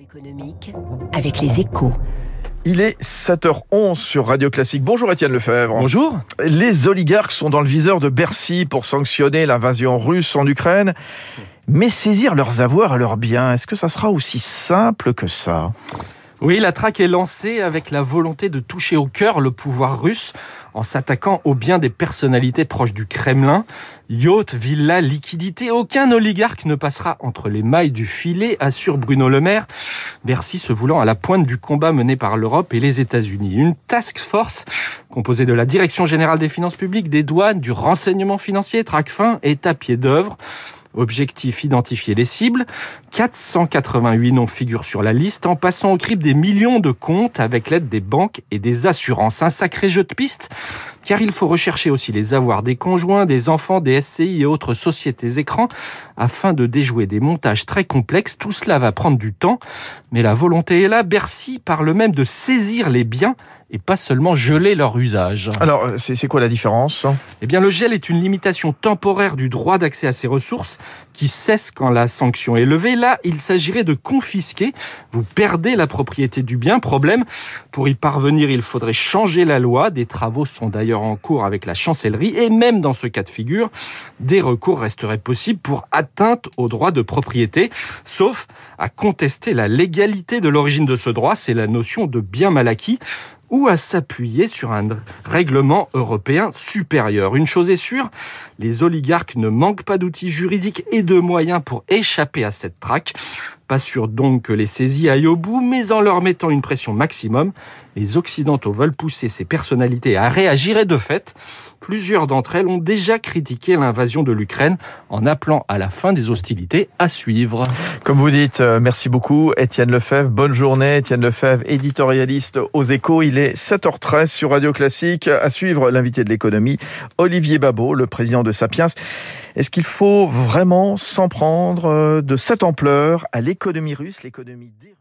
économique avec les échos. Il est 7h11 sur Radio Classique. Bonjour Étienne Lefebvre. Bonjour. Les oligarques sont dans le viseur de Bercy pour sanctionner l'invasion russe en Ukraine. Mais saisir leurs avoirs et leurs biens, est-ce que ça sera aussi simple que ça? Oui, la traque est lancée avec la volonté de toucher au cœur le pouvoir russe en s'attaquant aux biens des personnalités proches du Kremlin. Yacht, villa, liquidité, aucun oligarque ne passera entre les mailles du filet, assure Bruno Le Maire. Bercy se voulant à la pointe du combat mené par l'Europe et les États-Unis. Une task force composée de la Direction générale des finances publiques, des douanes, du renseignement financier, Tracfin, est à pied d'œuvre. Objectif, identifier les cibles. 488 noms figurent sur la liste en passant au crible des millions de comptes avec l'aide des banques et des assurances. Un sacré jeu de pistes car il faut rechercher aussi les avoirs des conjoints, des enfants, des SCI et autres sociétés écrans afin de déjouer des montages très complexes. Tout cela va prendre du temps, mais la volonté est là. Bercy parle même de saisir les biens et pas seulement geler leur usage. Alors, c'est quoi la différence? Eh bien, le gel est une limitation temporaire du droit d'accès à ces ressources qui cesse quand la sanction est levée. Là, il s'agirait de confisquer. Vous perdez la propriété du bien. Problème, pour y parvenir, il faudrait changer la loi. Des travaux sont d'ailleurs en cours avec la chancellerie. Et même dans ce cas de figure, des recours resteraient possibles pour atteinte au droit de propriété, sauf à contester la légalité de l'origine de ce droit. C'est la notion de bien mal acquis ou à s'appuyer sur un règlement européen supérieur. Une chose est sûre, les oligarques ne manquent pas d'outils juridiques et de moyens pour échapper à cette traque. Pas sûr donc que les saisies aillent au bout, mais en leur mettant une pression maximum, les Occidentaux veulent pousser ces personnalités à réagir et de fait, plusieurs d'entre elles ont déjà critiqué l'invasion de l'Ukraine en appelant à la fin des hostilités à suivre. Comme vous dites, euh, merci beaucoup Étienne Lefebvre. Bonne journée Étienne Lefebvre, éditorialiste aux échos. Il est 7h13 sur Radio Classique. À suivre l'invité de l'économie, Olivier Babot, le président de Sapiens. Est-ce qu'il faut vraiment s'en prendre euh, de cette ampleur à l'économie russe, l'économie des